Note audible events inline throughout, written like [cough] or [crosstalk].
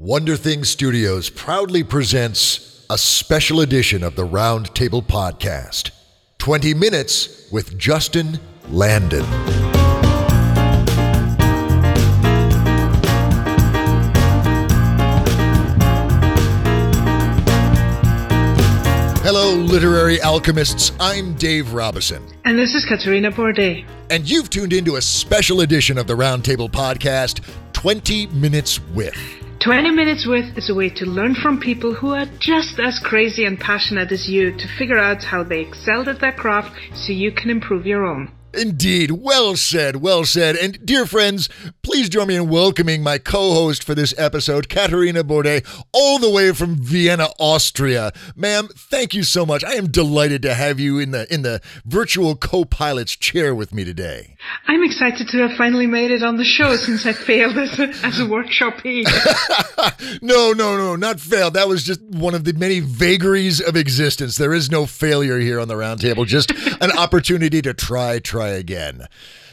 Wonder Thing Studios proudly presents a special edition of the Roundtable Podcast 20 Minutes with Justin Landon. Hello, literary alchemists. I'm Dave Robison. And this is Katerina Bourdet. And you've tuned into a special edition of the Roundtable Podcast 20 Minutes with. 20 Minutes With is a way to learn from people who are just as crazy and passionate as you to figure out how they excelled at their craft so you can improve your own. Indeed. Well said. Well said. And dear friends, please join me in welcoming my co-host for this episode, Katerina Bourdet, all the way from Vienna, Austria. Ma'am, thank you so much. I am delighted to have you in the in the virtual co-pilot's chair with me today. I'm excited to have finally made it on the show since I failed as a, as a workshopee. [laughs] no, no, no, not failed. That was just one of the many vagaries of existence. There is no failure here on the roundtable, just an [laughs] opportunity to try, try again.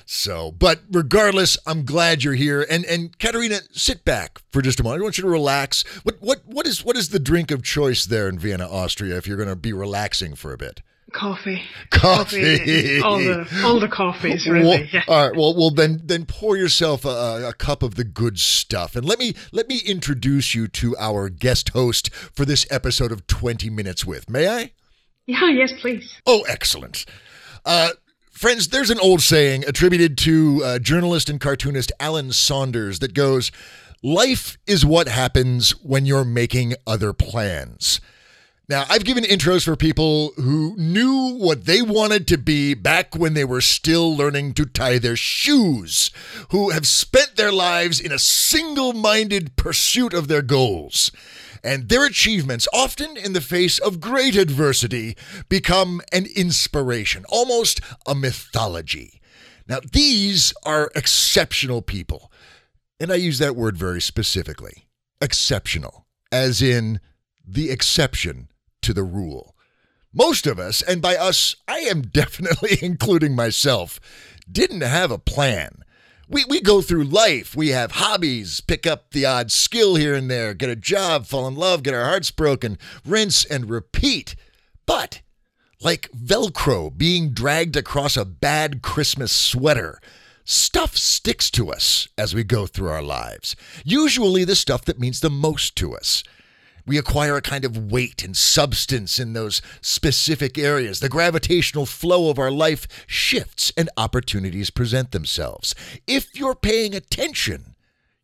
So, but regardless, I'm glad you're here. And and Katerina, sit back for just a moment. I want you to relax. What what what is what is the drink of choice there in Vienna, Austria, if you're going to be relaxing for a bit? Coffee. Coffee. All the all the coffees, really. Well, yeah. All right. Well, well, then, then pour yourself a, a cup of the good stuff, and let me let me introduce you to our guest host for this episode of Twenty Minutes with. May I? Yeah, yes, please. Oh, excellent. Uh, friends, there's an old saying attributed to uh, journalist and cartoonist Allen Saunders that goes, "Life is what happens when you're making other plans." Now, I've given intros for people who knew what they wanted to be back when they were still learning to tie their shoes, who have spent their lives in a single minded pursuit of their goals. And their achievements, often in the face of great adversity, become an inspiration, almost a mythology. Now, these are exceptional people. And I use that word very specifically exceptional, as in the exception to the rule. Most of us, and by us, I am [laughs] definitely including myself, didn't have a plan. We, we go through life. We have hobbies, pick up the odd skill here and there, get a job, fall in love, get our hearts broken, rinse and repeat. But, like Velcro being dragged across a bad Christmas sweater, stuff sticks to us as we go through our lives. Usually the stuff that means the most to us. We acquire a kind of weight and substance in those specific areas. The gravitational flow of our life shifts and opportunities present themselves. If you're paying attention,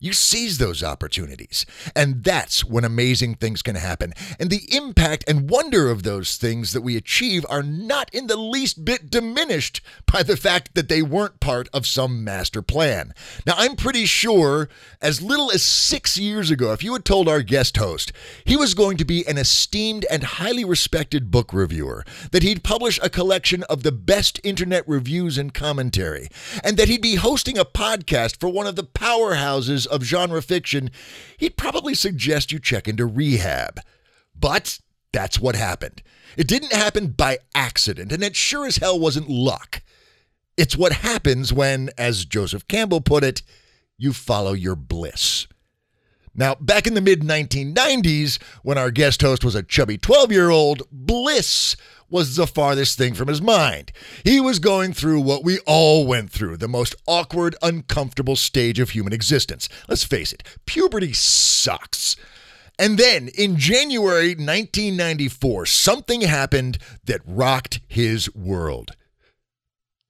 you seize those opportunities. And that's when amazing things can happen. And the impact and wonder of those things that we achieve are not in the least bit diminished by the fact that they weren't part of some master plan. Now, I'm pretty sure as little as six years ago, if you had told our guest host he was going to be an esteemed and highly respected book reviewer, that he'd publish a collection of the best internet reviews and commentary, and that he'd be hosting a podcast for one of the powerhouses of genre fiction, he'd probably suggest you check into rehab. But that's what happened. It didn't happen by accident, and it sure as hell wasn't luck. It's what happens when, as Joseph Campbell put it, you follow your bliss. Now, back in the mid 1990s, when our guest host was a chubby 12 year old, bliss was the farthest thing from his mind. He was going through what we all went through the most awkward, uncomfortable stage of human existence. Let's face it, puberty sucks. And then in January 1994, something happened that rocked his world.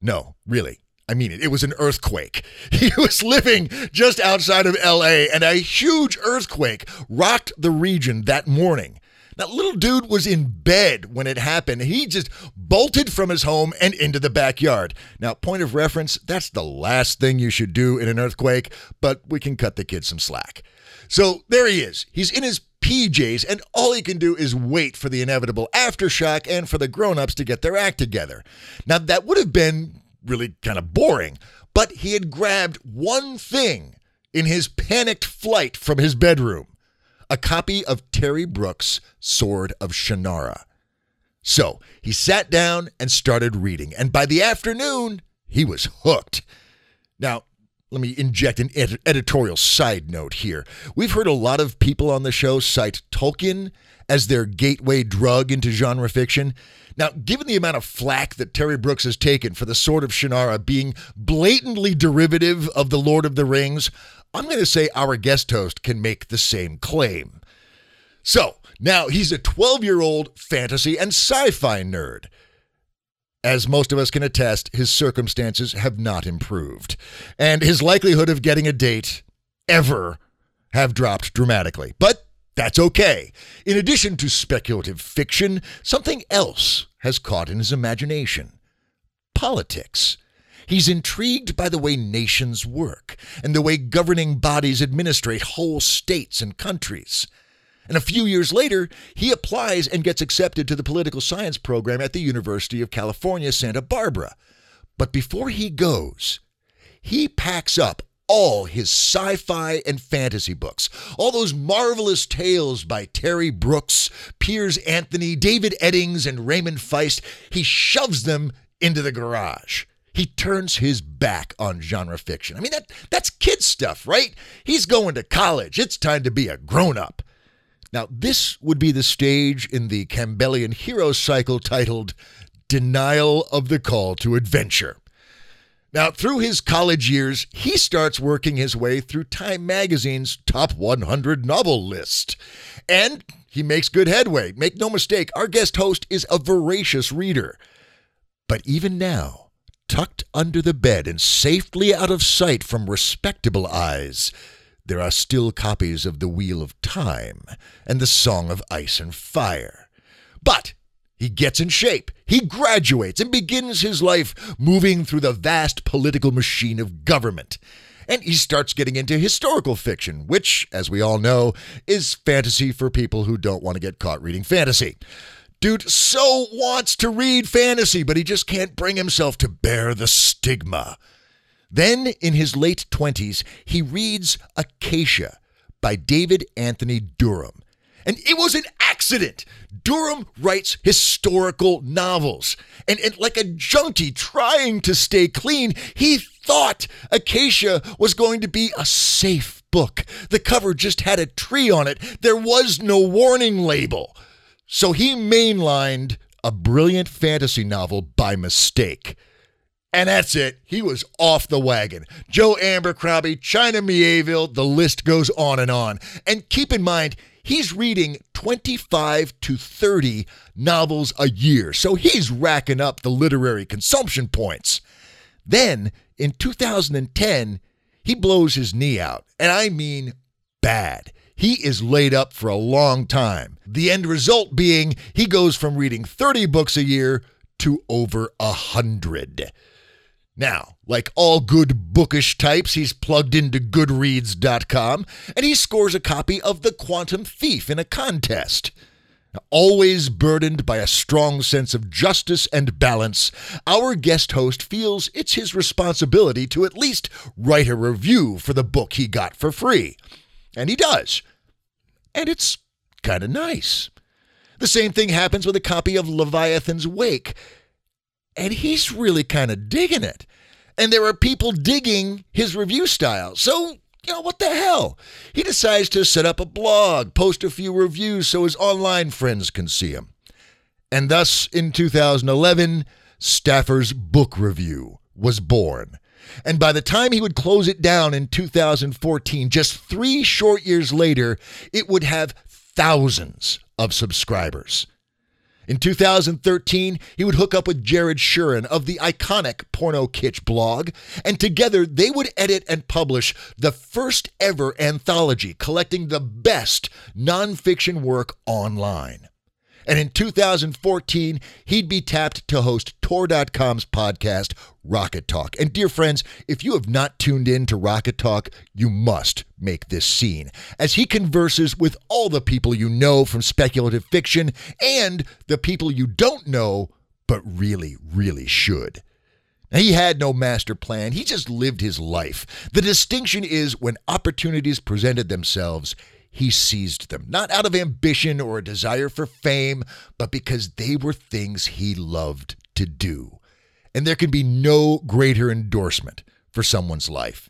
No, really. I mean it. It was an earthquake. [laughs] He was living just outside of LA, and a huge earthquake rocked the region that morning. Now, little dude was in bed when it happened. He just bolted from his home and into the backyard. Now, point of reference, that's the last thing you should do in an earthquake, but we can cut the kid some slack. So there he is. He's in his PJs, and all he can do is wait for the inevitable aftershock and for the grown ups to get their act together. Now, that would have been really kind of boring, but he had grabbed one thing in his panicked flight from his bedroom a copy of Terry Brooks' Sword of Shannara. So he sat down and started reading, and by the afternoon, he was hooked. Now, let me inject an ed- editorial side note here. We've heard a lot of people on the show cite Tolkien as their gateway drug into genre fiction. Now, given the amount of flack that Terry Brooks has taken for the Sword of Shannara being blatantly derivative of The Lord of the Rings, I'm going to say our guest host can make the same claim. So, now he's a 12 year old fantasy and sci fi nerd. As most of us can attest, his circumstances have not improved, and his likelihood of getting a date ever have dropped dramatically. But that's okay. In addition to speculative fiction, something else has caught in his imagination politics. He's intrigued by the way nations work and the way governing bodies administrate whole states and countries. And a few years later, he applies and gets accepted to the political science program at the University of California, Santa Barbara. But before he goes, he packs up all his sci fi and fantasy books, all those marvelous tales by Terry Brooks, Piers Anthony, David Eddings, and Raymond Feist. He shoves them into the garage. He turns his back on genre fiction. I mean, that, that's kid stuff, right? He's going to college. It's time to be a grown up. Now, this would be the stage in the Campbellian hero cycle titled Denial of the Call to Adventure. Now, through his college years, he starts working his way through Time Magazine's top 100 novel list. And he makes good headway. Make no mistake, our guest host is a voracious reader. But even now, tucked under the bed and safely out of sight from respectable eyes, there are still copies of The Wheel of Time and The Song of Ice and Fire. But he gets in shape, he graduates, and begins his life moving through the vast political machine of government. And he starts getting into historical fiction, which, as we all know, is fantasy for people who don't want to get caught reading fantasy. Dude so wants to read fantasy, but he just can't bring himself to bear the stigma. Then, in his late 20s, he reads Acacia by David Anthony Durham. And it was an accident. Durham writes historical novels. And, and, like a junkie trying to stay clean, he thought Acacia was going to be a safe book. The cover just had a tree on it, there was no warning label. So he mainlined a brilliant fantasy novel by mistake. And that's it. He was off the wagon. Joe Abercrombie, China Mieville, the list goes on and on. And keep in mind, he's reading 25 to 30 novels a year. So he's racking up the literary consumption points. Then in 2010, he blows his knee out. And I mean bad. He is laid up for a long time. The end result being he goes from reading 30 books a year to over a hundred. Now, like all good bookish types, he's plugged into Goodreads.com and he scores a copy of The Quantum Thief in a contest. always burdened by a strong sense of justice and balance, our guest host feels it's his responsibility to at least write a review for the book he got for free. And he does. And it's kind of nice. The same thing happens with a copy of Leviathan Wakes and he's really kind of digging it. And there are people digging his review style. So, you know, what the hell? He decides to set up a blog, post a few reviews so his online friends can see him. And thus, in 2011, Staffer's book review was born. And by the time he would close it down in 2014, just three short years later, it would have thousands of subscribers. In 2013, he would hook up with Jared Shurin of the iconic Pornokitsch blog, and together they would edit and publish the first ever anthology collecting the best nonfiction work online. And in 2014, he'd be tapped to host Tor.com's podcast, Rocket Talk. And dear friends, if you have not tuned in to Rocket Talk, you must make this scene as he converses with all the people you know from speculative fiction and the people you don't know, but really, really should. He had no master plan. He just lived his life. The distinction is when opportunities presented themselves, he seized them, not out of ambition or a desire for fame, but because they were things he loved to do. And there can be no greater endorsement for someone's life.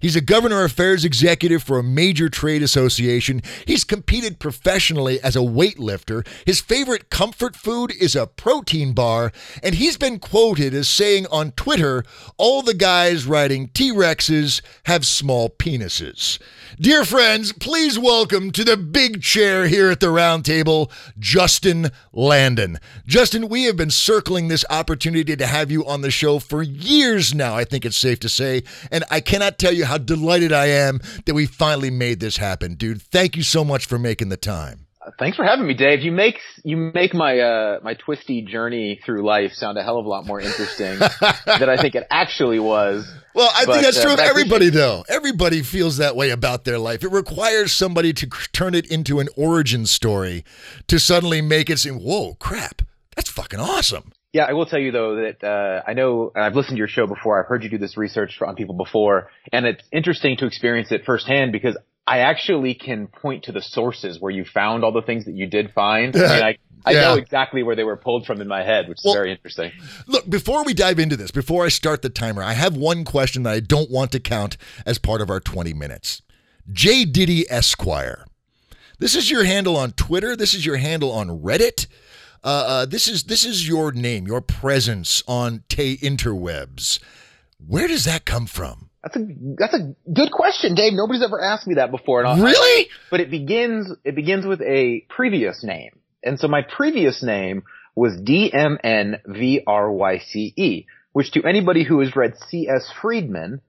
He's a governor affairs executive for a major trade association. He's competed professionally as a weightlifter. His favorite comfort food is a protein bar. And he's been quoted as saying on Twitter all the guys riding T Rexes have small penises. Dear friends, please welcome to the big chair here at the roundtable, Justin Landon. Justin, we have been circling this opportunity to have you on the show for years now, I think it's safe to say. And I cannot tell you how delighted I am that we finally made this happen, dude. Thank you so much for making the time. Thanks for having me, Dave. You make you make my uh, my twisty journey through life sound a hell of a lot more interesting [laughs] than I think it actually was. Well, I But, think that's uh, true of but I everybody, though. Everybody feels that way about their life. It requires somebody to turn it into an origin story to suddenly make it seem, whoa, crap, that's fucking awesome. Yeah, I will tell you though that uh, I know and I've listened to your show before. I've heard you do this research on people before, and it's interesting to experience it firsthand because I actually can point to the sources where you found all the things that you did find. I mean, I, I Yeah. know exactly where they were pulled from in my head, which is Well- very interesting. Look, before we dive into this, before I start the timer, I have one question that I don't want to count as part of our 20 minutes. J. Diddy Esquire. This is your handle on Twitter. This is your handle on Reddit. Uh, uh, this is this is your name, your presence on Tay interwebs. Where does that come from? That's a that's a good question, Dave. Nobody's ever asked me that before. And Really? but it begins it begins with a previous name. And so my previous name was DMNVRYCE, which to anybody who has read C.S. Friedman,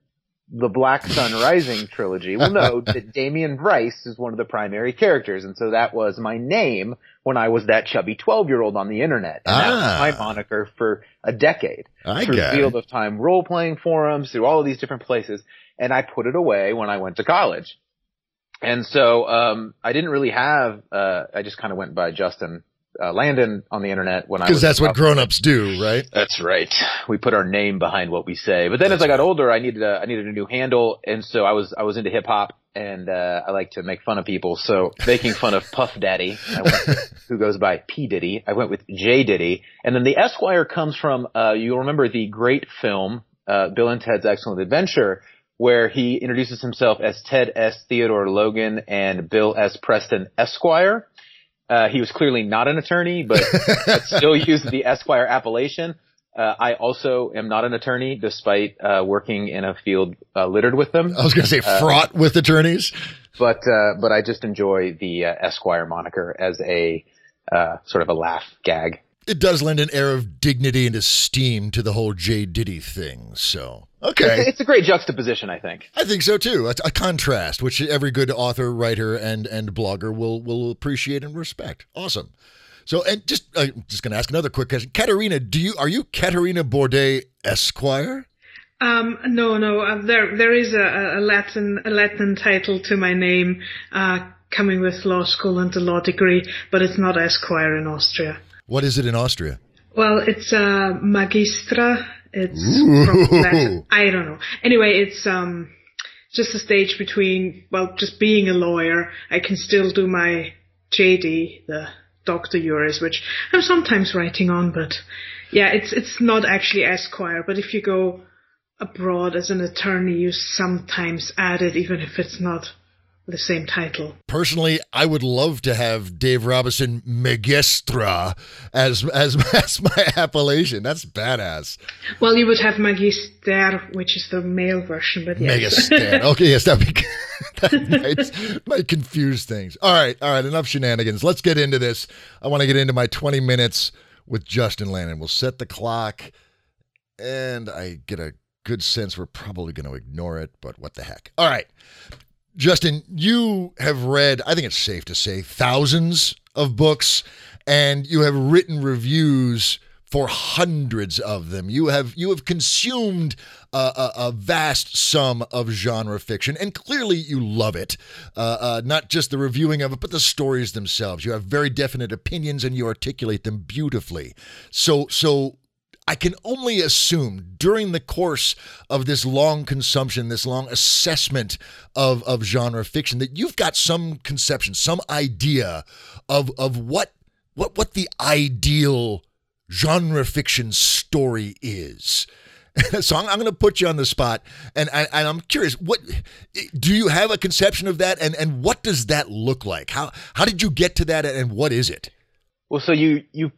the Black Sun Rising trilogy, will know [laughs] that Damien Vryce is one of the primary characters. And so that was my name when I was that chubby 12 year old on the internet. And that Ah. was my moniker for a decade I through Wheel of Time role playing forums, through all of these different places, and I put it away when I went to college. And so um, I didn't really have. Uh, I just kind of went by Justin uh, Landon on the internet when I Because that's what grown-ups do, right? That's right. We put our name behind what we say. But then as I got older, I needed a I needed a new handle, and so I was I was into hip hop, and uh, I like to make fun of people. So making fun of Puff Daddy, I went with, [laughs] who goes by P Diddy, I went with J Diddy, and then the Esquire comes from. Uh, you'll remember the great film uh, Bill and Ted's Excellent Adventure. Where he introduces himself as Ted S. Theodore Logan and Bill S. Preston Esquire. Uh, he was clearly not an attorney, but, but [laughs] still used the Esquire appellation. Uh, I also am not an attorney, despite uh, working in a field uh, littered with them. I was going to say fraught with attorneys. But uh, but I just enjoy the uh, Esquire moniker as a uh, sort of a laugh gag. It does lend an air of dignity and esteem to the whole J. Diddy thing. So, okay. It's, it's a great juxtaposition, I think. I think so too. A, a contrast, which every good author, writer, and and blogger will will appreciate and respect. Awesome. So, and just uh, just going to ask another quick question, Katerina. Do you are you Katerina Bourdet Esquire? Um, no, no. Uh, there, there is a, a Latin, a Latin title to my name, uh, coming with law school and a law degree, but it's not Esquire in Austria. What is it in Austria? Well, it's uh, magistra. It's Ooh. [laughs] from Latin. I don't know. Anyway, it's um just a stage between well, just being a lawyer. I can still do my JD, the Doctor Juris, which I'm sometimes writing on, but yeah, it's it's not actually Esquire. But if you go abroad as an attorney, you sometimes add it, even if it's not the same title. Personally, I would love to have Dave Robison Magistra as as [laughs] as my appellation. That's badass. Well, you would have Magister, which is the male version, but yes. Megastan. [laughs] Okay, yes, that, be, [laughs] that might, might confuse things. All right, all right, enough shenanigans. Let's get into this. I want to get into my 20 minutes with Justin Landon. We'll set the clock, and I get a good sense we're probably going to ignore it, but what the heck. All right. Justin, you have read, I think it's safe to say, thousands of books, and you have written reviews for hundreds of them. You have you have consumed a, a, a vast sum of genre fiction, and clearly you love it. Uh, uh, not just the reviewing of it, but the stories themselves. You have very definite opinions, and you articulate them beautifully. So so I can only assume during the course of this long consumption, this long assessment of, of genre fiction, that you've got some conception, some idea of of what what what the ideal genre fiction story is. [laughs] so I'm, I'm going to put you on the spot, and, I, and I'm curious. What do you have a conception of that, and and what does that look like? How how did you get to that, and what is it? Well, so you you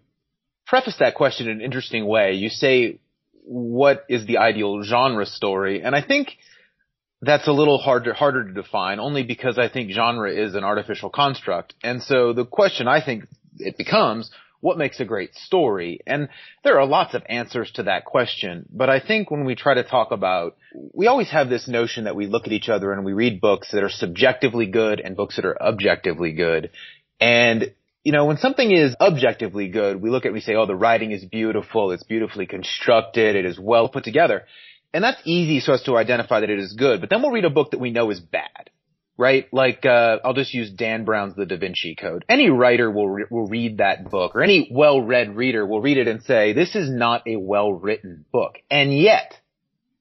preface that question in an interesting way. You say, "What is the ideal genre story?" And I think that's a little harder harder to define, only because I think genre is an artificial construct. And so the question I think it becomes what makes a great story? And there are lots of answers to that question, but I think when we try to talk about, we always have this notion that we look at each other and we read books that are subjectively good and books that are objectively good. And you know, when something is objectively good, we look at it and we say, oh, the writing is beautiful, it's beautifully constructed, it is well put together. And that's easy so as to identify that it is good. But then we'll read a book that we know is bad right? Like, uh, I'll just use Dan Brown's The Da Vinci Code. Any writer will, re- will read that book or any well-read reader will read it and say, this is not a well-written book. And yet,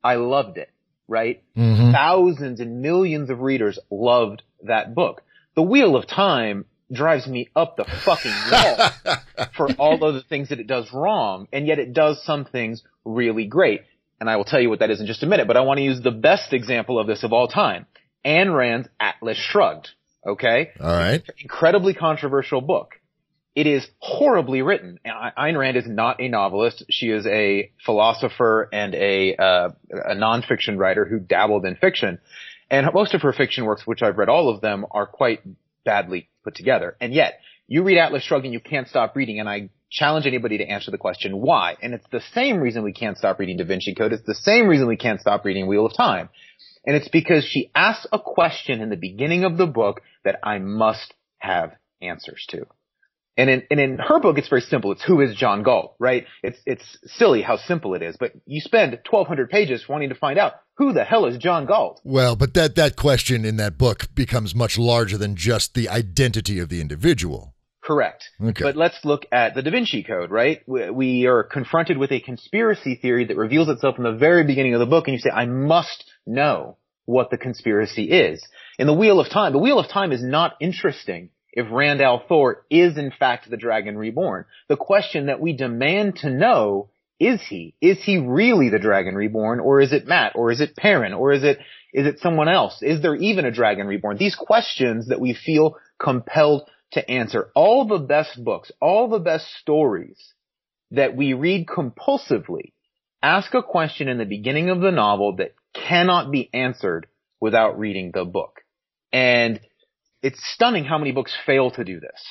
I loved it, right? Mm-hmm. Thousands and millions of readers loved that book. The Wheel of Time drives me up the fucking wall [laughs] for all of the things that it does wrong, and yet it does some things really great. And I will tell you what that is in just a minute, but I want to use the best example of this of all time. Ayn Rand's Atlas Shrugged. Okay? All right. Incredibly controversial book. It is horribly written. Ayn Rand is not a novelist. She is a philosopher and a, uh, a nonfiction writer who dabbled in fiction. And most of her fiction works, which I've read all of them, are quite badly put together. And yet, you read Atlas Shrugged and you can't stop reading, and I challenge anybody to answer the question why. And it's the same reason we can't stop reading Da Vinci Code. It's the same reason we can't stop reading Wheel of Time. And it's because she asks a question in the beginning of the book that I must have answers to. And in, and in her book, it's very simple. It's who is John Galt, right? It's, it's silly how simple it is, but you spend 1200 pages wanting to find out who the hell is John Galt? Well, but that, that question in that book becomes much larger than just the identity of the individual. Correct. Okay. But let's look at the Da Vinci Code, right? We are confronted with a conspiracy theory that reveals itself in the very beginning of the book, and you say, I must know what the conspiracy is. In the Wheel of Time, the Wheel of Time is not interesting if Rand al'Thor is in fact the Dragon Reborn. The question that we demand to know is he? Is he really the Dragon Reborn, or is it Mat or is it Perrin, or is it is it someone else? Is there even a Dragon Reborn? These questions that we feel compelled to answer. All the best books, all the best stories that we read compulsively ask a question in the beginning of the novel that cannot be answered without reading the book. And it's stunning how many books fail to do this.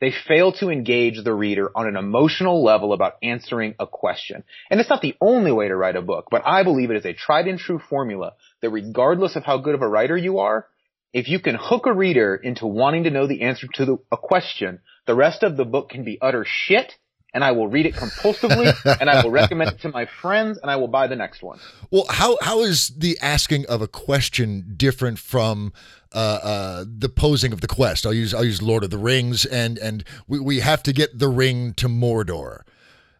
They fail to engage the reader on an emotional level about answering a question. And it's not the only way to write a book, but I believe it is a tried and true formula that regardless of how good of a writer you are, if you can hook a reader into wanting to know the answer to the, a question, the rest of the book can be utter shit and I will read it compulsively [laughs] and I will recommend it to my friends and I will buy the next one. Well, how how is the asking of a question different from uh, uh, the posing of the quest? I'll use I'll use Lord of the Rings and and we, we have to get the ring to Mordor.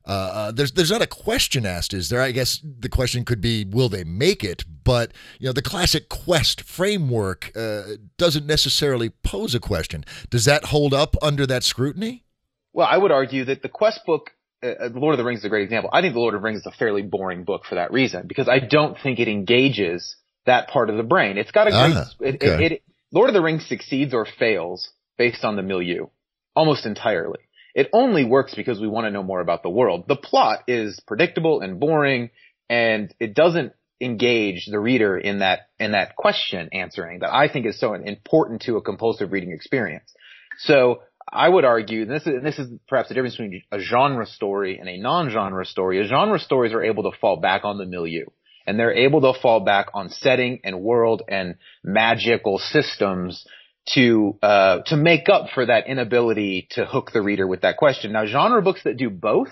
Uh, uh, there's there's not a question asked, is there? I guess the question could be, will they make it? But you know, the classic quest framework uh, doesn't necessarily pose a question. Does that hold up under that scrutiny? Well, I would argue that the quest book, uh, uh, Lord of the Rings is a great example. I think the Lord of the Rings is a fairly boring book for that reason because I don't think it engages that part of the brain. It's got a great, ah, okay. it, it, it, Lord of the Rings succeeds or fails based on the milieu almost entirely. It only works because we want to know more about the world. The plot is predictable and boring and it doesn't engage the reader in that, in that question answering that I think is so important to a compulsive reading experience. So I would argue, and this is, and this is perhaps the difference between a genre story and a non-genre story, is genre stories are able to fall back on the milieu. And they're able to fall back on setting and world and magical systems to, uh, to make up for that inability to hook the reader with that question. Now, genre books that do both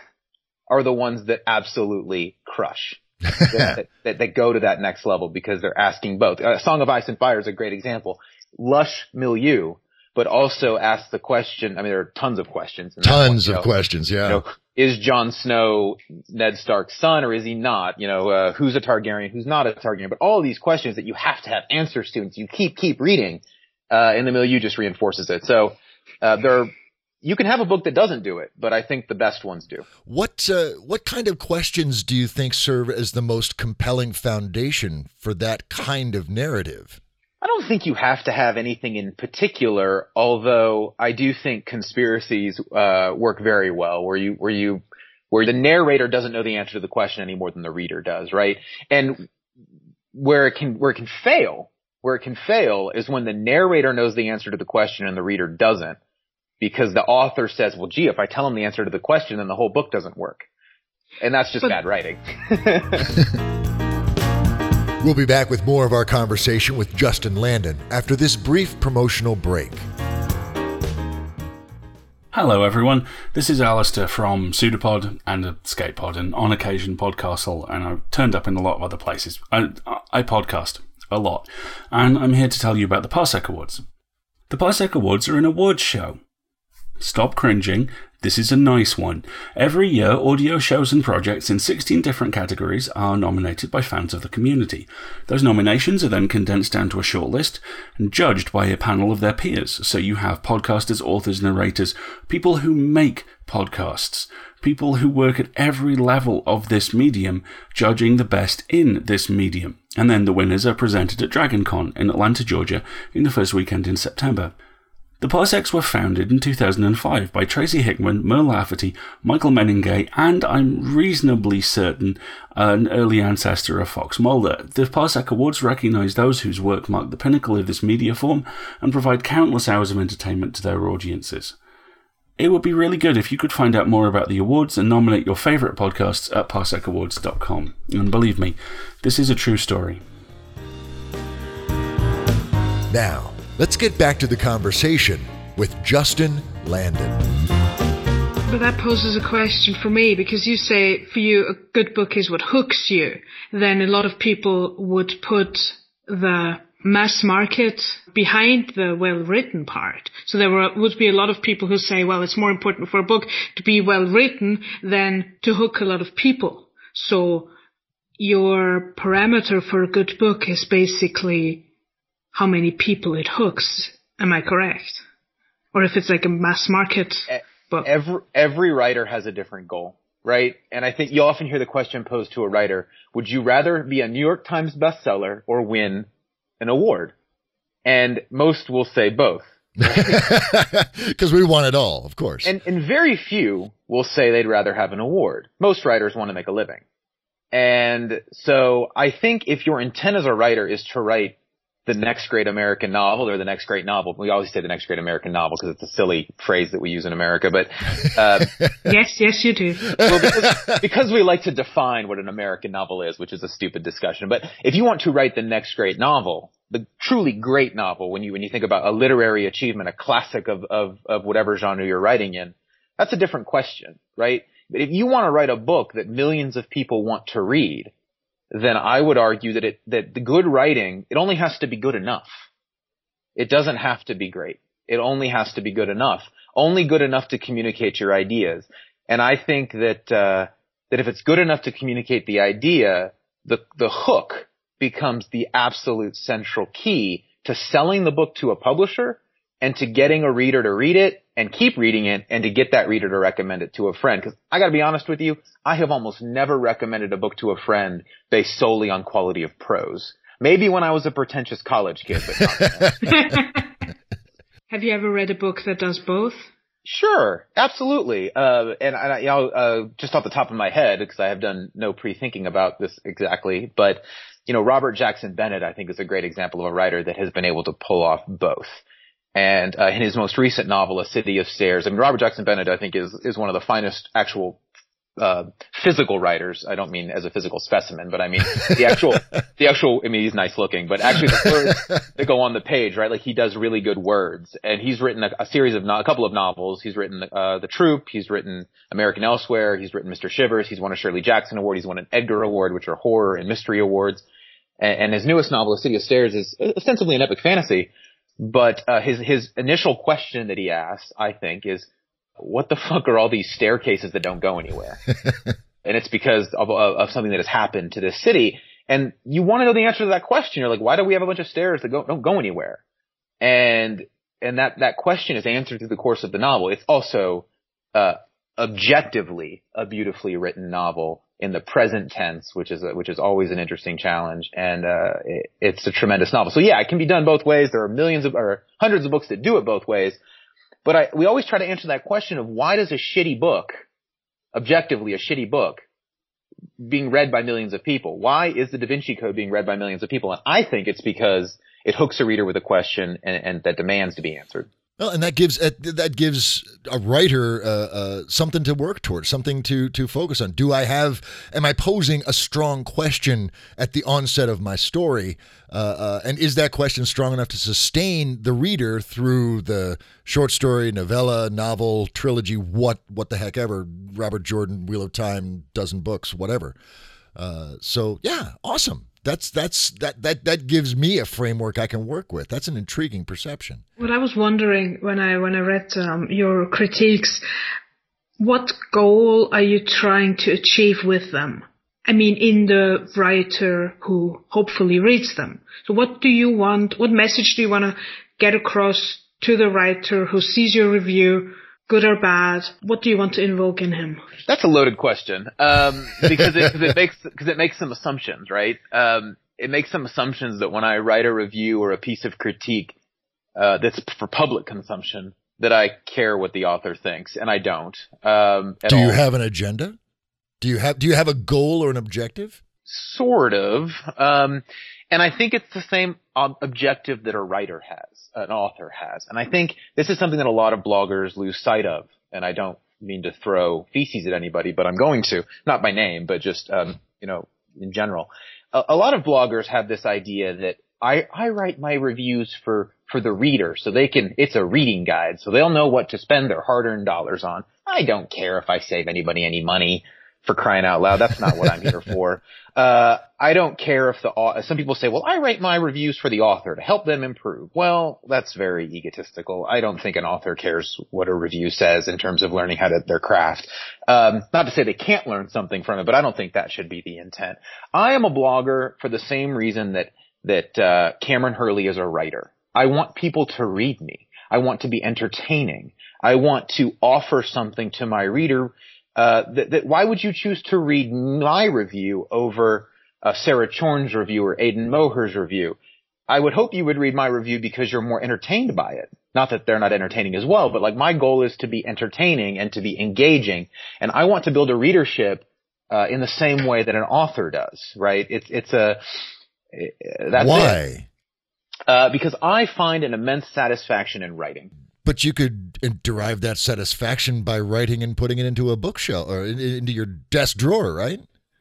are the ones that absolutely crush. [laughs] that, that, that, go to that next level because they're asking both. Uh, Song of Ice and Fire is a great example. Lush milieu, but also ask the question. I mean, there are tons of questions. Tons one, of know, questions. Yeah. You know, is Jon Snow Ned Stark's son or is he not? You know, uh, who's a Targaryen? Who's not a Targaryen? But all these questions that you have to have answers to, and you keep keep reading, uh, and the milieu just reinforces it. So uh, there, are, you can have a book that doesn't do it, but I think the best ones do. What uh, what kind of questions do you think serve as the most compelling foundation for that kind of narrative? I don't think you have to have anything in particular, although I do think conspiracies uh, work very well, where you where you where the narrator doesn't know the answer to the question any more than the reader does, right? And where it can where it can fail, where it can fail is when the narrator knows the answer to the question and the reader doesn't because the author says, well, gee, if I tell him the answer to the question, then the whole book doesn't work. And that's just but- bad writing. [laughs] we'll be back with more of our conversation with Justin Landon after this brief promotional break. Hello, everyone. This is Alasdair from Pseudopod and Escape Pod, and on occasion Podcastle, and I've turned up in a lot of other places. I, I podcast a lot, and I'm here to tell you about the Parsec Awards. The Parsec Awards are an awards show Stop cringing. This is a nice one. Every year, audio shows and projects in 16 different categories are nominated by fans of the community. Those nominations are then condensed down to a shortlist and judged by a panel of their peers. So you have podcasters, authors, narrators, people who make podcasts, people who work at every level of this medium, judging the best in this medium. And then the winners are presented at DragonCon in Atlanta, Georgia in the first weekend in September. The Parsecs were founded in 2005 by Tracy Hickman, Mur Lafferty, Michael Mennenga, and I'm reasonably certain an early ancestor of Fox Mulder. The Parsec Awards recognise those whose work mark the pinnacle of this media form and provide countless hours of entertainment to their audiences. It would be really good if you could find out more about the awards and nominate your favourite podcasts at parsecawards.com. And believe me, this is a true story. Now, Let's get back to the conversation with Justin Landon. But that poses a question for me because you say for you a good book is what hooks you. Then a lot of people would put the mass market behind the well written part. So there were, would be a lot of people who say, well, it's more important for a book to be well written than to hook a lot of people. So your parameter for a good book is basically how many people it hooks. Am I correct? Or if it's like a mass market book. Every, every writer has a different goal, right? And I think you often hear the question posed to a writer, would you rather be a New York Times bestseller or win an award? And most will say both. [laughs] Because we want it all, of course. And, and very few will say they'd rather have an award. Most writers want to make a living. And so I think if your intent as a writer is to write the next great American novel or the next great novel. We always say the next great American novel because it's a silly phrase that we use in America, but, uh, [laughs] yes, yes, you do. well, because, because, we like to define what an American novel is, which is a stupid discussion. But if you want to write the next great novel, the truly great novel, when you, when you think about a literary achievement, a classic of, of, of whatever genre you're writing in, that's a different question, right? But if you want to write a book that millions of people want to read, then I would argue that it, that the good writing, it only has to be good enough. It doesn't have to be great. It only has to be good enough. Only good enough to communicate your ideas. And I think that, uh, that if it's good enough to communicate the idea, the, the hook becomes the absolute central key to selling the book to a publisher and to getting a reader to read it and keep reading it and to get that reader to recommend it to a friend. Cause I gotta be honest with you, I have almost never recommended a book to a friend based solely on quality of prose. Maybe when I was a pretentious college kid, but [laughs] [laughs] Have you ever read a book that does both? Sure, absolutely. Uh, and, and you know, uh, just off the top of my head, because I have done no pre-thinking about this exactly, but you know, Robert Jackson Bennett, I think, is a great example of a writer that has been able to pull off both. And uh, in his most recent novel, A City of Stairs, I mean, Robert Jackson Bennett, I think, is is one of the finest actual uh, physical writers. I don't mean as a physical specimen, but I mean the actual, [laughs] the actual, I mean, he's nice looking, but actually the words [laughs] that go on the page, right? Like he does really good words and he's written a, a series of, no, a couple of novels. He's written, uh, The Troop. He's written American Elsewhere. He's written Mr. Shivers. He's won a Shirley Jackson Award. He's won an Edgar Award, which are horror and mystery awards. And, and his newest novel, A City of Stairs, is ostensibly an epic fantasy but uh, his his initial question that he asks, I think, is, "What the fuck are all these staircases that don't go anywhere?" [laughs] and it's because of, of, of something that has happened to this city. And you want to know the answer to that question. You're like, "Why do we have a bunch of stairs that go, don't go anywhere?" And and that that question is answered through the course of the novel. It's also uh, objectively a beautifully written novel in the present tense, which is a, which is always an interesting challenge, and uh, it, it's a tremendous novel. So yeah, it can be done both ways. There are millions of or hundreds of books that do it both ways, but I, we always try to answer that question of why does a shitty book, objectively a shitty book, being read by millions of people? Why is the Da Vinci Code being read by millions of people? And I think it's because it hooks a reader with a question and, and that demands to be answered. Well, and that gives that gives a writer uh, uh, something to work towards, something to to focus on. Do I have? Am I posing a strong question at the onset of my story? Uh, uh, and is that question strong enough to sustain the reader through the short story, novella, novel, trilogy, what what the heck ever? Robert Jordan, Wheel of Time, dozen books, whatever. Uh, so yeah, awesome that's that's that that that gives me a framework I can work with. That's an intriguing perception. What I was wondering when I when I read um, your critiques, what goal are you trying to achieve with them? I mean, in the writer who hopefully reads them. So, what do you want? What message do you want to get across to the writer who sees your review? Good or bad? What do you want to invoke in him? That's a loaded question um, because it, cause it makes because it makes some assumptions, right? Um, it makes some assumptions that when I write a review or a piece of critique uh, that's for public consumption, that I care what the author thinks, and I don't. Um, do you all. have an agenda? Do you have do you have a goal or an objective? Sort of. Um, and I think it's the same objective that a writer has, an author has. And I think this is something that a lot of bloggers lose sight of. And I don't mean to throw feces at anybody, but I'm going to, not by name, but just, um, you know, in general. A, a lot of bloggers have this idea that I, I write my reviews for, for the reader so they can, it's a reading guide, so they'll know what to spend their hard earned dollars on. I don't care if I save anybody any money for crying out loud. That's not what I'm here for. [laughs] Uh, I don't care if the, some people say, well, I write my reviews for the author to help them improve. Well, that's very egotistical. I don't think an author cares what a review says in terms of learning how to, their craft. Um, not to say they can't learn something from it, but I don't think that should be the intent. I am a blogger for the same reason that, that, uh, Kameron Hurley is a writer. I want people to read me. I want to be entertaining. I want to offer something to my reader uh, that, that, why would you choose to read my review over uh, Sarah Chorn's review or Aidan Moher's review? I would hope you would read my review because you're more entertained by it. Not that they're not entertaining as well, but like my goal is to be entertaining and to be engaging, and I want to build a readership uh, in the same way that an author does. Right? It's it's a that's why. It. Uh, because I find an immense satisfaction in writing. But you could derive that satisfaction by writing and putting it into a bookshelf or into your desk drawer, right?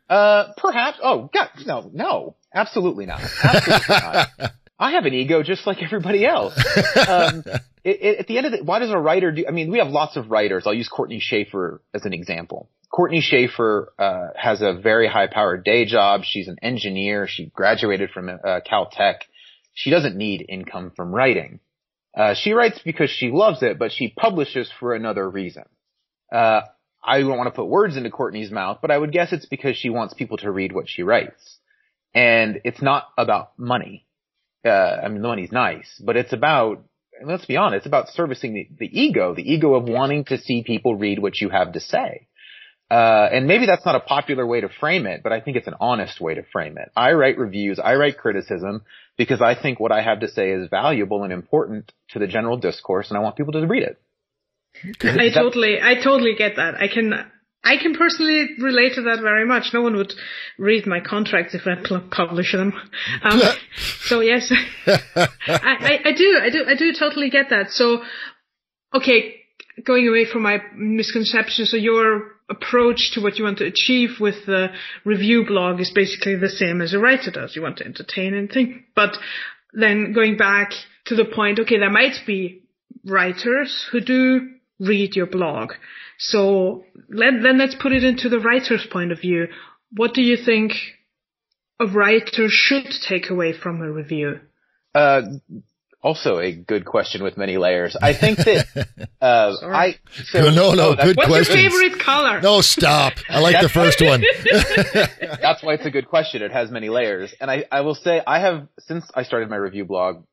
Uh, perhaps. Oh, God, no, no, absolutely not. Absolutely not. [laughs] I have an ego just like everybody else. Um, [laughs] it, it, at the end of the, why does a writer do? I mean, we have lots of writers. I'll use Courtney Schafer as an example. Courtney Schafer uh, has a very high-powered day job. She's an engineer. She graduated from uh, Caltech. She doesn't need income from writing. Uh, she writes because she loves it, but she publishes for another reason. Uh, I don't want to put words into Courtney's mouth, but I would guess it's because she wants people to read what she writes. And it's not about money. Uh, I mean, the money's nice, but it's about, let's be honest, it's about servicing the, the ego, the ego of wanting to see people read what you have to say. Uh, and maybe that's not a popular way to frame it, but I think it's an honest way to frame it. I write reviews, I write criticism because I think what I have to say is valuable and important to the general discourse and I want people to read it. [laughs] I totally, I totally get that. I can, I can personally relate to that very much. No one would read my contracts if I publish them. [laughs] Um, so yes, [laughs] I, I, I do, I do, I do totally get that. So, okay, going away from my misconception, so your approach to what you want to achieve with the review blog is basically the same as a writer does. You want to entertain and think. But then going back to the point, okay, there might be writers who do read your blog. So let, then let's put it into the writer's point of view. What do you think a writer should take away from a review? Uh, also a good question with many layers. I think that [laughs] uh, I so, no no, good question. what's question. your favorite color? No, stop. I like the first one. [laughs] [laughs] that's why it's a good question. It has many layers, and I I will say I have since I started my review blog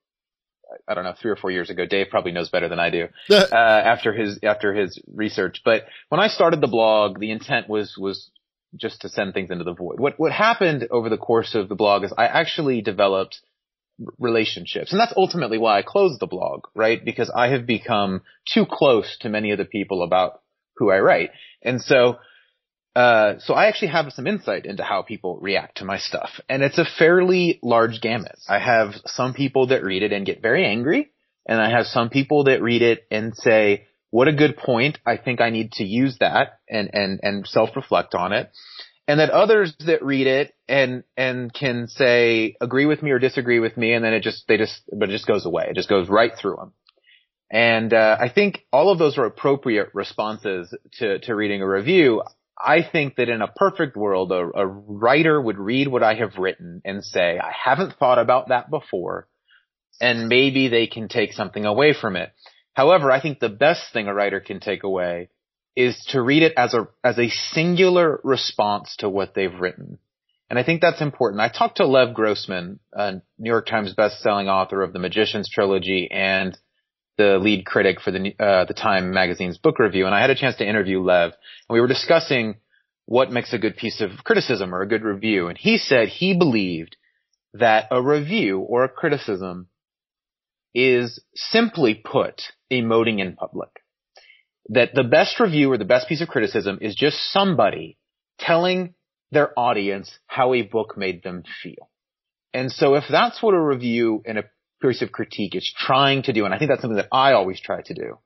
I don't know, three or four years ago. Dave probably knows better than I do. uh, after his after his research, but when I started the blog, the intent was was just to send things into the void. What what happened over the course of the blog is I actually developed relationships, and that's ultimately why I closed the blog, right? Because I have become too close to many of the people about who I write, and so uh, so I actually have some insight into how people react to my stuff. And it's a fairly large gamut. I have some people that read it and get very angry. And I have some people that read it and say, what a good point. I think I need to use that and, and, and self-reflect on it. And then others that read it and, and can say, agree with me or disagree with me. And then it just, they just, but it just goes away. It just goes right through them. And, uh, I think all of those are appropriate responses to, to reading a review. I think that in a perfect world, a, a, writer would read what I have written and say, I haven't thought about that before, and maybe they can take something away from it. However, I think the best thing a writer can take away is to read it as a, as a singular response to what they've written. And I think that's important. I talked to Lev Grossman, a New York Times best-selling author of the Magicians trilogy and the lead critic for the uh, the Time magazine's book review, and I had a chance to interview Lev, and we were discussing what makes a good piece of criticism or a good review, and he said he believed that a review or a criticism is simply put emoting in public. That the best review or the best piece of criticism is just somebody telling their audience how a book made them feel. And so if that's what a review and a piece of critique is trying to do, and I think that's something that I always try to do,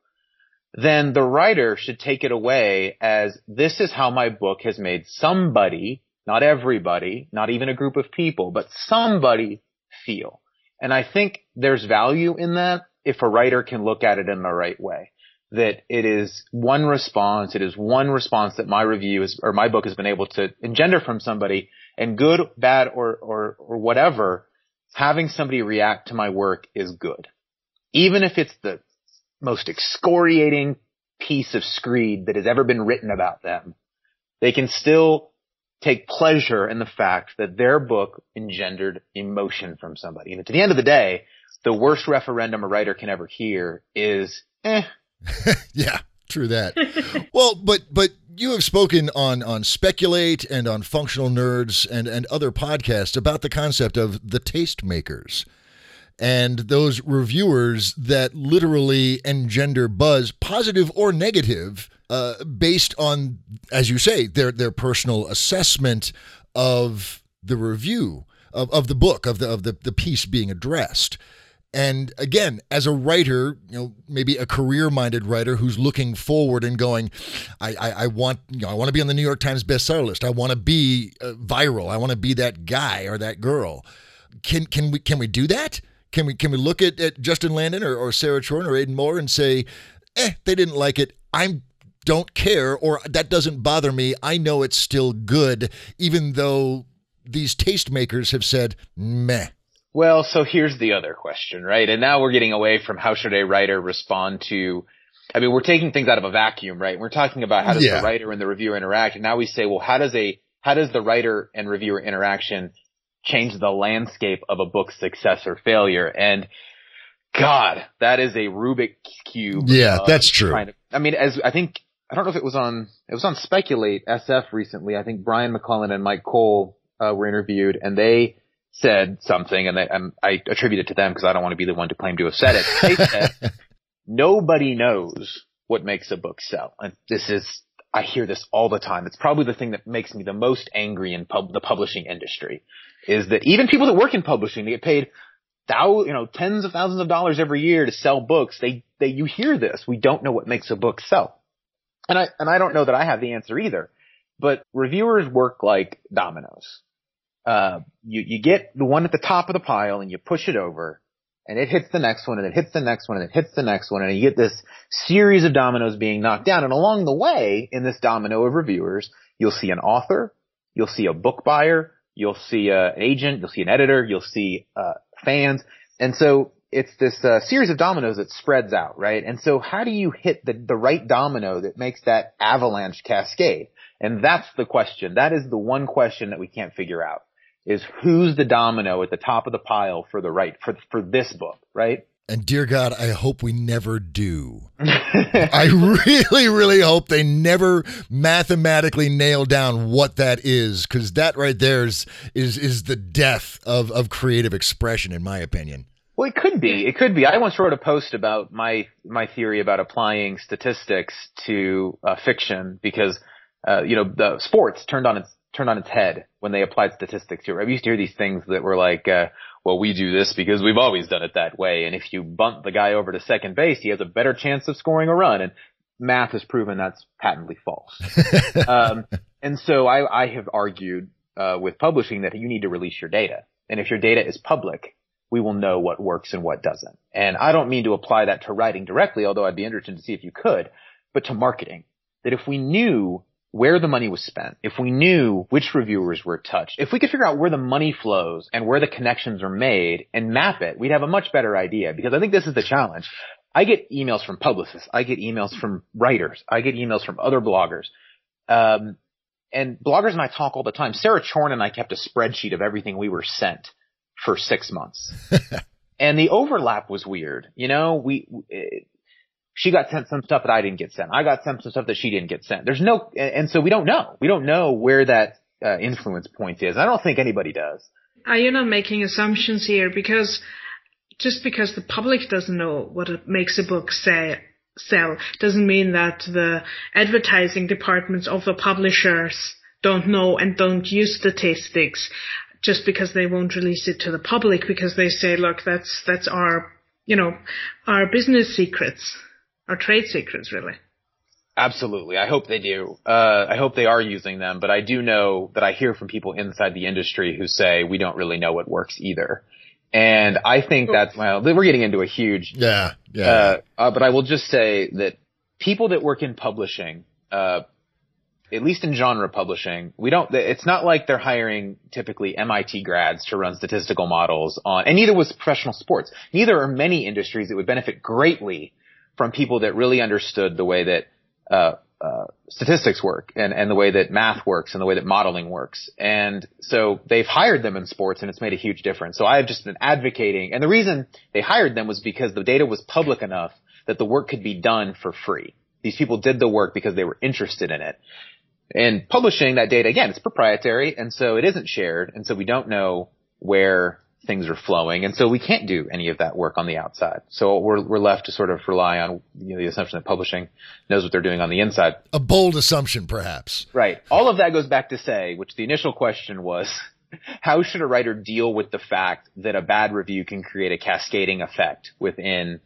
then the writer should take it away as this is how my book has made somebody, not everybody, not even a group of people, but somebody feel. And I think there's value in that if a writer can look at it in the right way. That it is one response, it is one response that my review is, or my book has been able to engender from somebody, and good, bad, or, or, or whatever, having somebody react to my work is good. Even if it's the most excoriating piece of screed that has ever been written about them, they can still take pleasure in the fact that their book engendered emotion from somebody. And to the end of the day, the worst referendum a writer can ever hear is, eh. [laughs] yeah, true that. well, but but you have spoken on on speculate and on functional nerds and and other podcasts about the concept of the tastemakers and those reviewers that literally engender buzz positive or negative uh, based on as you say their their personal assessment of the review of, of the book of the of the, the piece being addressed and again, as a writer, you know, maybe a career-minded writer who's looking forward and going, I, I, I want, you know, I want to be on the New York Times bestseller list. I want to be uh, viral. I want to be that guy or that girl. Can can we can we do that? Can we can we look at, at Justin Landon or, or Sarah Chorn or Aidan Moher and say, eh, they didn't like it. I don't care, or that doesn't bother me. I know it's still good, even though these tastemakers have said, meh. Well, so here's the other question, right? And now we're getting away from how should a writer respond to I mean, we're taking things out of a vacuum, right? We're talking about how does yeah. the writer and the reviewer interact, and now we say, well, how does a how does the writer and reviewer interaction change the landscape of a book's success or failure? And God, that is a Rubik's cube. Yeah, that's true. To, I mean, as I think I don't know if it was on it was on Speculate SF recently. I think Brian McClellan and Myke Cole uh, were interviewed, and they said something, and, they, and I attribute it to them because I don't want to be the one to claim to have said it. They said, [laughs] nobody knows what makes a book sell. And this is, I hear this all the time. It's probably the thing that makes me the most angry in pub, the publishing industry is that even people that work in publishing, they get paid thou, you know, tens of thousands of dollars every year to sell books. They, they, you hear this. We don't know what makes a book sell. And I, and I don't know that I have the answer either, but reviewers work like dominoes uh, you, you get the one at the top of the pile and you push it over and it hits the next one and it hits the next one and it hits the next one and you get this series of dominoes being knocked down. And along the way in this domino of reviewers, you'll see an author, you'll see a book buyer, you'll see an agent, you'll see an editor, you'll see, uh, fans. And so it's this uh, series of dominoes that spreads out, right? And so how do you hit the, the right domino that makes that avalanche cascade? And that's the question. That is the one question that we can't figure out is who's the domino at the top of the pile for the right for for this book, right? And dear God, I hope we never do. [laughs] I really, really hope they never mathematically nail down what that is, because that right there is is is the death of of creative expression, in my opinion. Well, it could be. It could be. I once wrote a post about my my theory about applying statistics to uh, fiction because uh, you know the sports turned on its turned on its head when they applied statistics to it. I used to hear these things that were like, uh, well, we do this because we've always done it that way. And if you bunt the guy over to second base, he has a better chance of scoring a run. And math has proven that's patently false. [laughs] um, and so I, I have argued uh, with publishing that you need to release your data. And if your data is public, we will know what works and what doesn't. And I don't mean to apply that to writing directly, although I'd be interested to see if you could, but to marketing. That if we knew where the money was spent, if we knew which reviewers were touched, if we could figure out where the money flows and where the connections are made and map it, we'd have a much better idea because I think this is the challenge. I get emails from publicists. I get emails from writers. I get emails from other bloggers. Um, and bloggers and I talk all the time. Sarah Chorn and I kept a spreadsheet of everything we were sent for six months. [laughs] and the overlap was weird. You know, we, she got sent some stuff that I didn't get sent. I got sent some stuff that she didn't get sent. There's no, and so we don't know. We don't know where that uh, influence point is. I don't think anybody does. Are you not making assumptions here? Because just because the public doesn't know what it makes a book say, sell doesn't mean that the advertising departments of the publishers don't know and don't use statistics just because they won't release it to the public because they say, look, that's, that's our, you know, our business secrets are trade secrets, really. Absolutely. I hope they do. Uh, I hope they are using them, but I do know that I hear from people inside the industry who say we don't really know what works either. And I think that's, well, we're getting into a huge, yeah, yeah. Uh, uh, but I will just say that people that work in publishing, uh, at least in genre publishing, we don't, it's not like they're hiring typically MIT grads to run statistical models on, and neither was professional sports. Neither are many industries that would benefit greatly from people that really understood the way that uh, uh, statistics work and, and the way that math works and the way that modeling works. And so they've hired them in sports and it's made a huge difference. So I've just been advocating and the reason they hired them was because the data was public enough that the work could be done for free. These people did the work because they were interested in it. And publishing that data, again, it's proprietary and so it isn't shared and so we don't know where things are flowing. And so we can't do any of that work on the outside. So we're, we're left to sort of rely on you know, the assumption that publishing knows what they're doing on the inside. A bold assumption, perhaps. Right. All of that goes back to say, which the initial question was, [laughs] how should a writer deal with the fact that a bad review can create a cascading effect within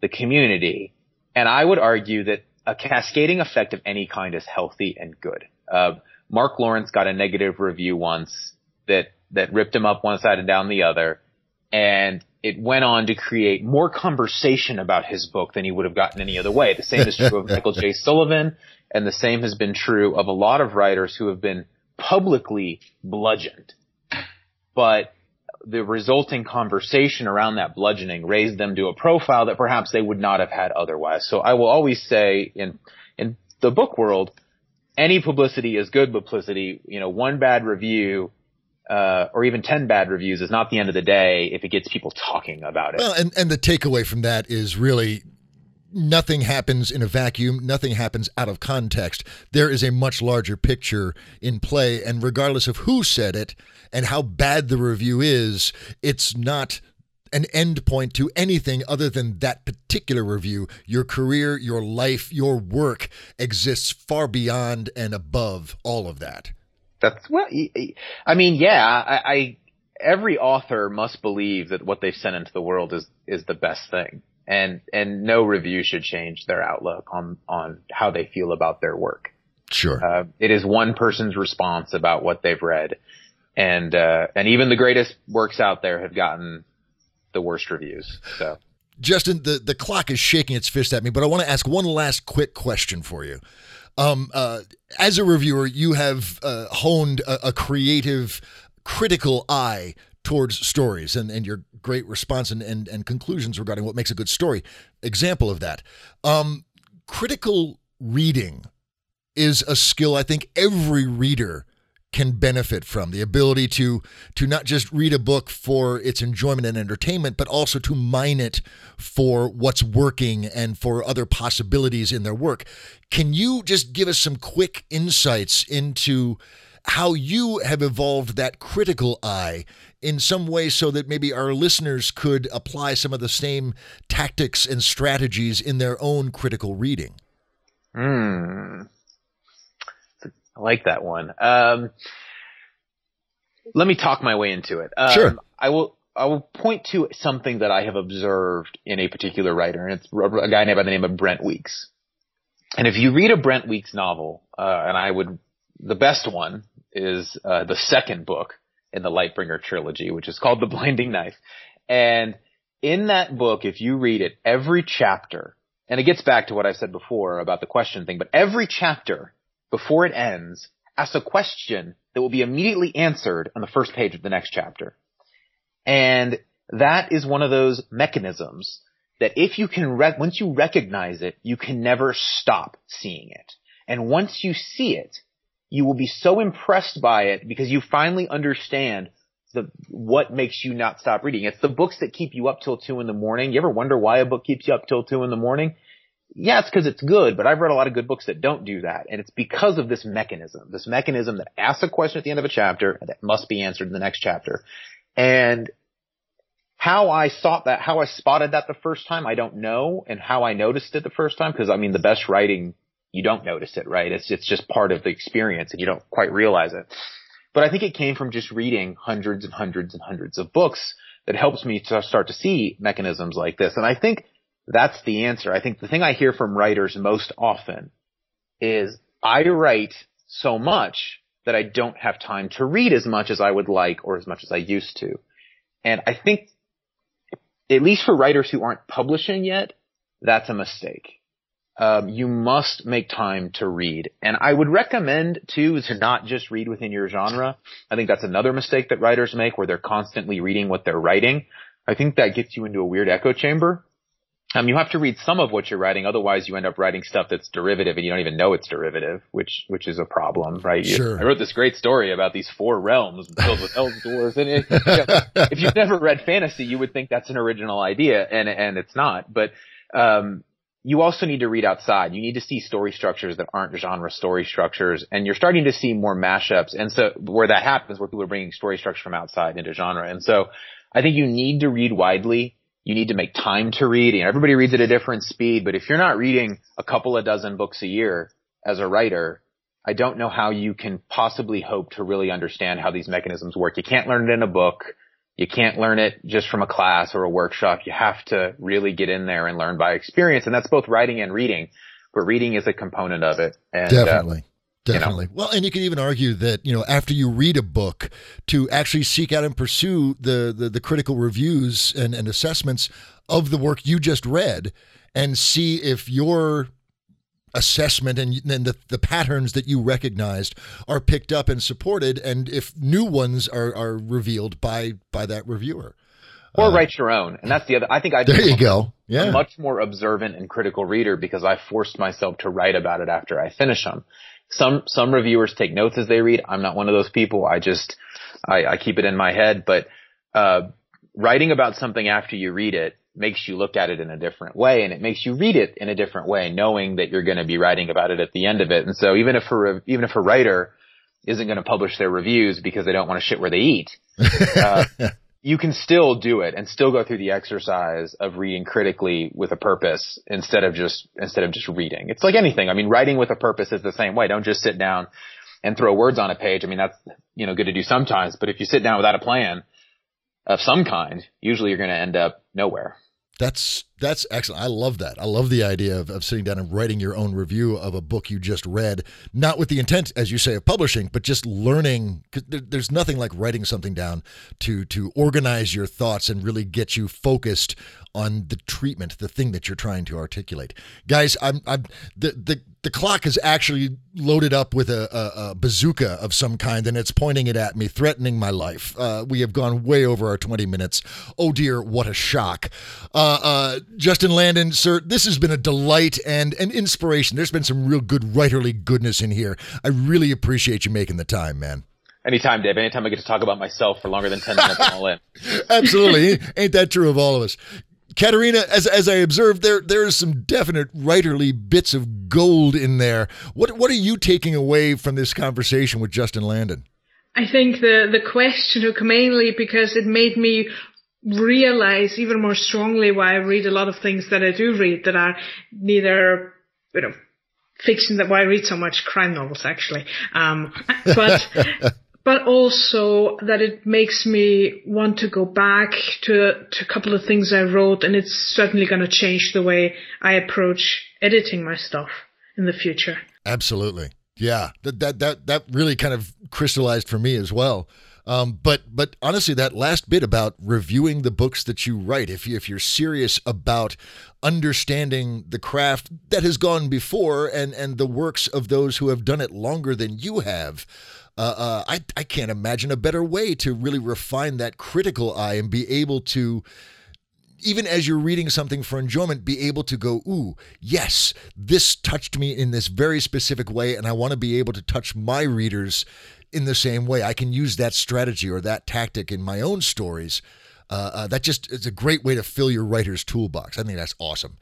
the community? And I would argue that a cascading effect of any kind is healthy and good. Uh, Mark Lawrence got a negative review once that that ripped him up one side and down the other. And it went on to create more conversation about his book than he would have gotten any other way. The same is true of [laughs] Michael J. Sullivan, and the same has been true of a lot of writers who have been publicly bludgeoned. But the resulting conversation around that bludgeoning raised them to a profile that perhaps they would not have had otherwise. So I will always say in, in the book world, any publicity is good publicity. You know, one bad review uh, or even 10 bad reviews is not the end of the day if it gets people talking about it. Well, and, and the takeaway from that is really nothing happens in a vacuum, nothing happens out of context. There is a much larger picture in play, and regardless of who said it and how bad the review is, it's not an end point to anything other than that particular review. Your career, your life, your work exists far beyond and above all of that. That's well, I mean, yeah, I, I every author must believe that what they've sent into the world is is the best thing, and and no review should change their outlook on on how they feel about their work. Sure, uh, it is one person's response about what they've read, and uh, and even the greatest works out there have gotten the worst reviews. So. Justin, the, the clock is shaking its fist at me, but I want to ask one last quick question for you. Um, uh, as a reviewer, you have uh, honed a, a, creative, critical eye towards stories and, and your great response and, and, and conclusions regarding what makes a good story. Example of that. Um, critical reading is a skill I think every reader can benefit from. The ability to to not just read a book for its enjoyment and entertainment but also to mine it for what's working and for other possibilities in their work. Can you just give us some quick insights into how you have evolved that critical eye in some way so that maybe our listeners could apply some of the same tactics and strategies in their own critical reading? Hmm. I like that one. Um, let me talk my way into it. Um, Sure. I will. I will point to something that I have observed in a particular writer, and it's a guy named by the name of Brent Weeks. And if you read a Brent Weeks novel, uh, and I would, the best one is uh, the second book in the Lightbringer trilogy, which is called The Blinding Knife. And in that book, if you read it, every chapter, and it gets back to what I said before about the question thing, but every chapter before it ends asks a question that will be immediately answered on the first page of the next chapter. And that is one of those mechanisms that if you can, rec- once you recognize it, you can never stop seeing it. And once you see it, you will be so impressed by it because you finally understand the, what makes you not stop reading. It's the books that keep you up till two in the morning. You ever wonder why a book keeps you up till two in the morning? Yeah, it's because it's good, but I've read a lot of good books that don't do that. And it's because of this mechanism, this mechanism that asks a question at the end of a chapter that must be answered in the next chapter. And how I thought that, how I spotted that the first time, I don't know. And how I noticed it the first time, because I mean, the best writing, you don't notice it, right? It's, it's just part of the experience and you don't quite realize it. But I think it came from just reading hundreds and hundreds and hundreds of books that helps me to start to see mechanisms like this. And I think that's the answer. I think the thing I hear from writers most often is I write so much that I don't have time to read as much as I would like or as much as I used to. And I think, at least for writers who aren't publishing yet, that's a mistake. Um, you must make time to read. And I would recommend too to not just read within your genre. I think that's another mistake that writers make where they're constantly reading what they're writing. I think that gets you into a weird echo chamber. Um, you have to read some of what you're writing, otherwise you end up writing stuff that's derivative and you don't even know it's derivative, which which is a problem, right? You- Sure. I wrote this great story about these four realms filled with elves, [laughs] dwarves, and it, you know, if you've never read fantasy, you would think that's an original idea, and and it's not. But um, you also need to read outside. You need to see story structures that aren't genre story structures, and you're starting to see more mashups. And so where that happens, where people are bringing story structure from outside into genre, and so I think you need to read widely. You need to make time to read. And everybody reads at a different speed, but if you're not reading a couple of dozen books a year as a writer, I don't know how you can possibly hope to really understand how these mechanisms work. You can't learn it in a book. You can't learn it just from a class or a workshop. You have to really get in there and learn by experience. And that's both writing and reading, but reading is a component of it. And, uh, Definitely. you know. Well, and you could even argue that, you know, after you read a book, to actually seek out and pursue the the, the critical reviews and, and assessments of the work you just read and see if your assessment and, and the, the patterns that you recognized are picked up and supported and if new ones are, are revealed by by that reviewer. or uh, write your own. And that's the other, I think I There you go. Yeah. a much more observant and critical reader because I forced myself to write about it after I finish them. Some, some reviewers take notes as they read. I'm not one of those people. I just, I, I keep it in my head, but, uh, writing about something after you read it makes you look at it in a different way and it makes you read it in a different way, knowing that you're going to be writing about it at the end of it. And so even if a, even if a writer isn't going to publish their reviews because they don't want to shit where they eat, [laughs] uh, you can still do it and still go through the exercise of reading critically with a purpose instead of just instead of just reading. It's like anything. I mean, writing with a purpose is the same way. Don't just sit down and throw words on a page. I mean, that's you know good to do sometimes, but if you sit down without a plan of some kind, usually you're going to end up nowhere. That's that's excellent. I love that. I love the idea of, of sitting down and writing your own review of a book you just read, not with the intent, as you say, of publishing, but just learning. 'cause there, there's nothing like writing something down to to organize your thoughts and really get you focused on the treatment, the thing that you're trying to articulate. Guys, I'm I'm the the the clock is actually loaded up with a, a, a bazooka of some kind and it's pointing it at me, threatening my life. Uh, we have gone way over our 20 minutes. Oh dear, what a shock. Uh, uh, Justin Landon, sir, this has been a delight and an inspiration. There's been some real good writerly goodness in here. I really appreciate you making the time, man. Anytime, Dave. Anytime I get to talk about myself for longer than 10 minutes, I'm all in. [laughs] [laughs] Absolutely. Ain't that true of all of us? Katerina, as as I observed, there there is some definite writerly bits of gold in there. What what are you taking away from this conversation with Justin Landon? I think the the question took mainly because it made me realize even more strongly why I read a lot of things that I do read that are neither you know fiction that why I read so much crime novels actually. Um, [laughs] but but also that it makes me want to go back to, to a couple of things I wrote and it's certainly going to change the way I approach editing my stuff in the future. Absolutely. Yeah. That, that, that, that really kind of crystallized for me as well. Um, but but honestly, that last bit about reviewing the books that you write, if you, if you're serious about understanding the craft that has gone before and and the works of those who have done it longer than you have, uh, uh, I, I can't imagine a better way to really refine that critical eye and be able to even as you're reading something for enjoyment, be able to go, ooh, yes, this touched me in this very specific way, and I want to be able to touch my readers in the same way. I can use that strategy or that tactic in my own stories. Uh, uh, that just is a great way to fill your writer's toolbox. I think that's awesome.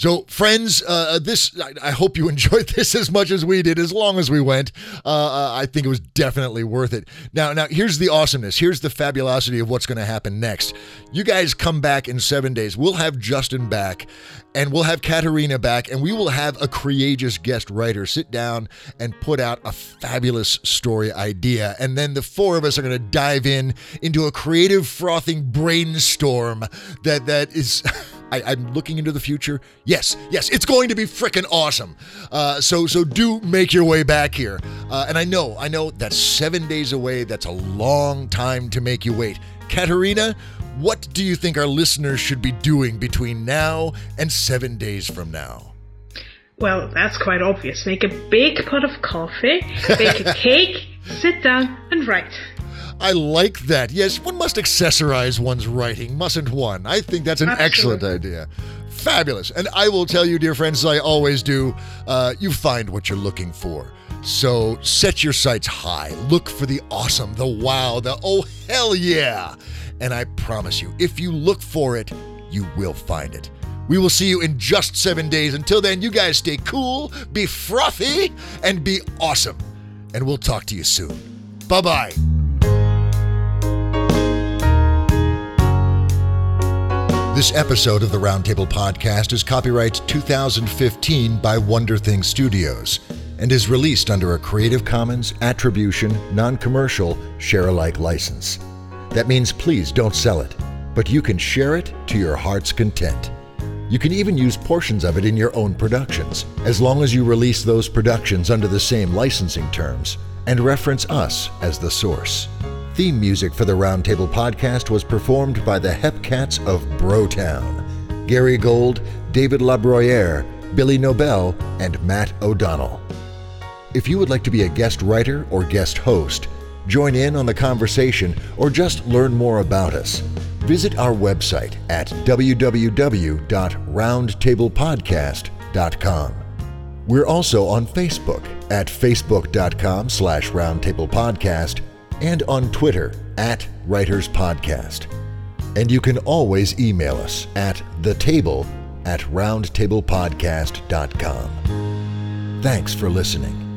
So, friends, uh, this I, I, hope you [laughs] enjoyed this as much as we did. As long as we went, uh, uh, I think it was definitely worth it. Now, now here's the awesomeness. Here's the fabulosity of what's going to happen next. You guys come back in seven days. We'll have Justin back, and we'll have Katerina back, and we will have a courageous guest writer sit down and put out a fabulous story idea. And then the four of us are going to dive in into a creative, frothing brainstorm that that is. [laughs] I, am looking into the future. Yes, yes, it's going to be freaking awesome. Uh, so, so do make your way back here. Uh, and I know, I know that's seven days away. That's a long time to make you wait. Katerina, what do you think our listeners should be doing between now and seven days from now? Well, that's quite obvious. Make a big pot of coffee, bake a [laughs] cake, sit down, and write. I like that. Yes, one must accessorize one's writing, mustn't one? I think that's an Absolutely. excellent idea. Fabulous. And I will tell you, dear friends, as I always do, uh, you find what you're looking for. So set your sights high. Look for the awesome, the wow, the oh, hell yeah. And I promise you, if you look for it, you will find it. We will see you in just seven days. Until then, you guys stay cool, be frothy, and be awesome. And we'll talk to you soon. Bye bye. This episode of the Roundtable Podcast is copyright 2015 by Wonder Thing Studios and is released under a Creative Commons Attribution, Non Commercial, Share alike license. That means please don't sell it, but you can share it to your heart's content. You can even use portions of it in your own productions, as long as you release those productions under the same licensing terms and reference us as the source. Theme music for the Roundtable podcast was performed by the Hepcats of Brotown Gary Gold, David Labroyere, Billy Nobel, and Matt O'Donnell. If you would like to be a guest writer or guest host, join in on the conversation, or just learn more about us, visit our website at www.roundtablepodcast.com. We're also on Facebook at facebook.com slash roundtablepodcast and on Twitter at Writers Podcast. And you can always email us at thetable at roundtablepodcast.com. Thanks for listening.